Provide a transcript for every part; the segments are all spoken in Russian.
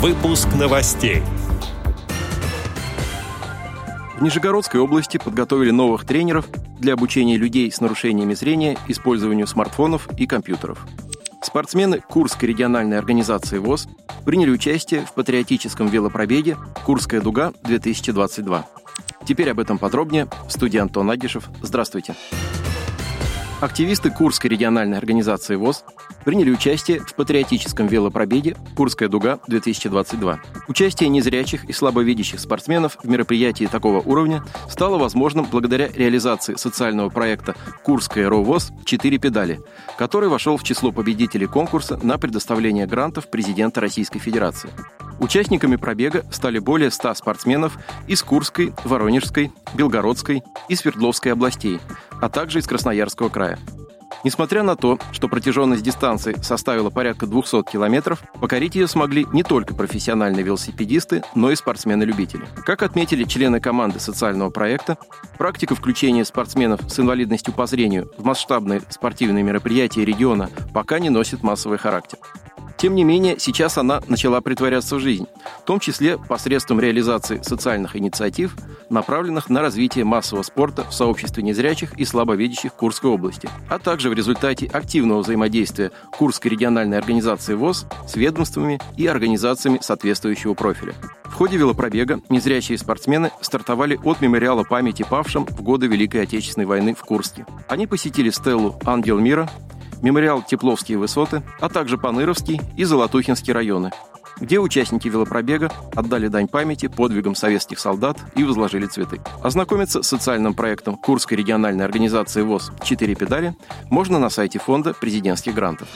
Выпуск новостей. В Нижегородской области подготовили новых тренеров для обучения людей с нарушениями зрения использованию смартфонов и компьютеров. Спортсмены Курской региональной организации ВОЗ приняли участие в патриотическом велопробеге «Курская дуга-2022». Теперь об этом подробнее. В студии Антон Агишев. Здравствуйте. Активисты Курской региональной организации ВОЗ приняли участие в патриотическом велопробеге «Курская дуга-2022». Участие незрячих и слабовидящих спортсменов в мероприятии такого уровня стало возможным благодаря реализации социального проекта «Курская РОВОЗ. Четыре педали», который вошел в число победителей конкурса на предоставление грантов президента Российской Федерации. Участниками пробега стали более 100 спортсменов из Курской, Воронежской, Белгородской и Свердловской областей, а также из Красноярского края. Несмотря на то, что протяженность дистанции составила порядка 200 километров, покорить ее смогли не только профессиональные велосипедисты, но и спортсмены-любители. Как отметили члены команды социального проекта, практика включения спортсменов с инвалидностью по зрению в масштабные спортивные мероприятия региона пока не носит массовый характер. Тем не менее, сейчас она начала притворяться в жизнь, в том числе посредством реализации социальных инициатив, направленных на развитие массового спорта в сообществе незрячих и слабовидящих Курской области, а также в результате активного взаимодействия Курской региональной организации ВОЗ с ведомствами и организациями соответствующего профиля. В ходе велопробега незрячие спортсмены стартовали от мемориала памяти павшим в годы Великой Отечественной войны в Курске. Они посетили стелу «Ангел мира», мемориал Тепловские высоты, а также Паныровский и Золотухинский районы, где участники велопробега отдали дань памяти подвигам советских солдат и возложили цветы. Ознакомиться с социальным проектом Курской региональной организации ВОЗ «Четыре педали» можно на сайте фонда президентских грантов.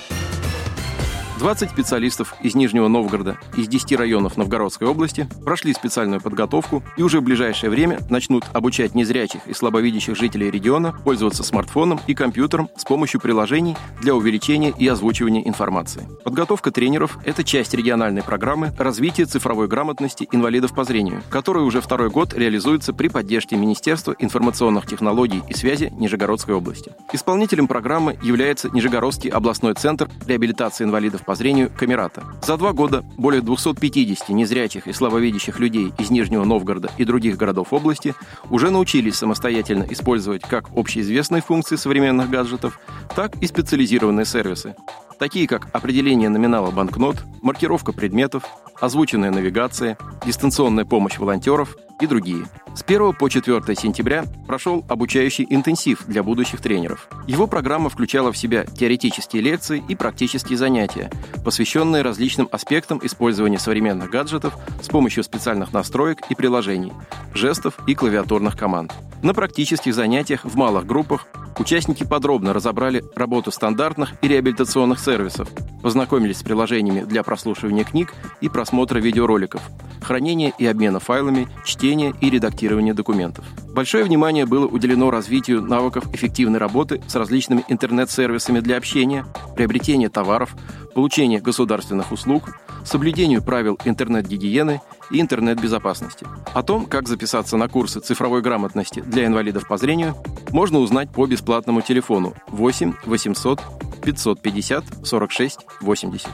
20 специалистов из Нижнего Новгорода из 10 районов Новгородской области прошли специальную подготовку и уже в ближайшее время начнут обучать незрячих и слабовидящих жителей региона пользоваться смартфоном и компьютером с помощью приложений для увеличения и озвучивания информации. Подготовка тренеров – это часть региональной программы развития цифровой грамотности инвалидов по зрению, которая уже второй год реализуется при поддержке Министерства информационных технологий и связи Нижегородской области. Исполнителем программы является Нижегородский областной центр реабилитации инвалидов по зрению Камерата. За два года более 250 незрячих и слабовидящих людей из Нижнего Новгорода и других городов области уже научились самостоятельно использовать как общеизвестные функции современных гаджетов, так и специализированные сервисы, такие как определение номинала банкнот, маркировка предметов, озвученная навигация, дистанционная помощь волонтеров и другие. С 1 по 4 сентября прошел обучающий интенсив для будущих тренеров. Его программа включала в себя теоретические лекции и практические занятия, посвященные различным аспектам использования современных гаджетов с помощью специальных настроек и приложений, жестов и клавиатурных команд. На практических занятиях в малых группах Участники подробно разобрали работу стандартных и реабилитационных сервисов, познакомились с приложениями для прослушивания книг и просмотра видеороликов, хранения и обмена файлами, чтения и редактирования документов. Большое внимание было уделено развитию навыков эффективной работы с различными интернет-сервисами для общения, приобретения товаров, получения государственных услуг, соблюдению правил интернет-гигиены и интернет-безопасности. О том, как записаться на курсы цифровой грамотности для инвалидов по зрению, можно узнать по бесплатному телефону 8 800 550 46 80.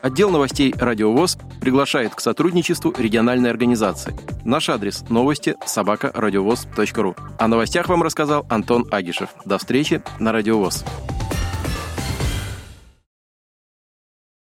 Отдел новостей «Радиовоз» приглашает к сотрудничеству региональной организации. Наш адрес – новости собака ру. О новостях вам рассказал Антон Агишев. До встречи на «Радиовоз».